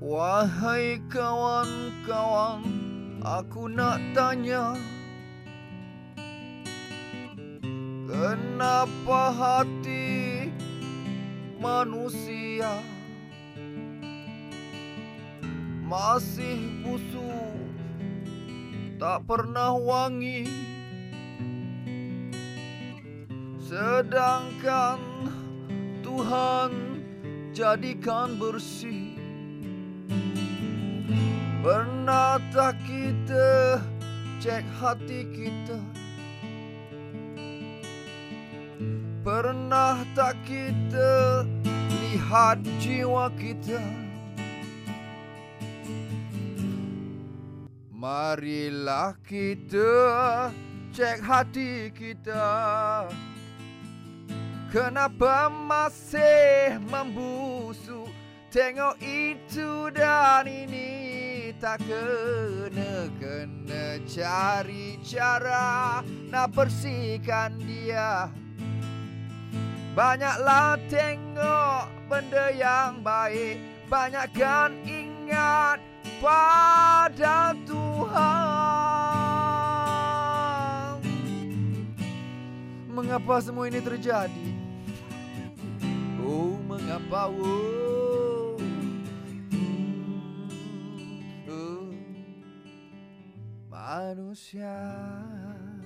Wahai kawan-kawan, aku nak tanya Kenapa hati manusia Masih busuk, tak pernah wangi? Sedangkan Tuhan jadikan bersih Pernah tak kita cek hati kita? Pernah tak kita lihat jiwa kita? Marilah kita cek hati kita. Kenapa masih membusuk? Tengok itu dan ini tak kena Kena cari cara nak bersihkan dia Banyaklah tengok benda yang baik Banyakkan ingat pada Tuhan Mengapa semua ini terjadi? Oh, mengapa? Oh, para o.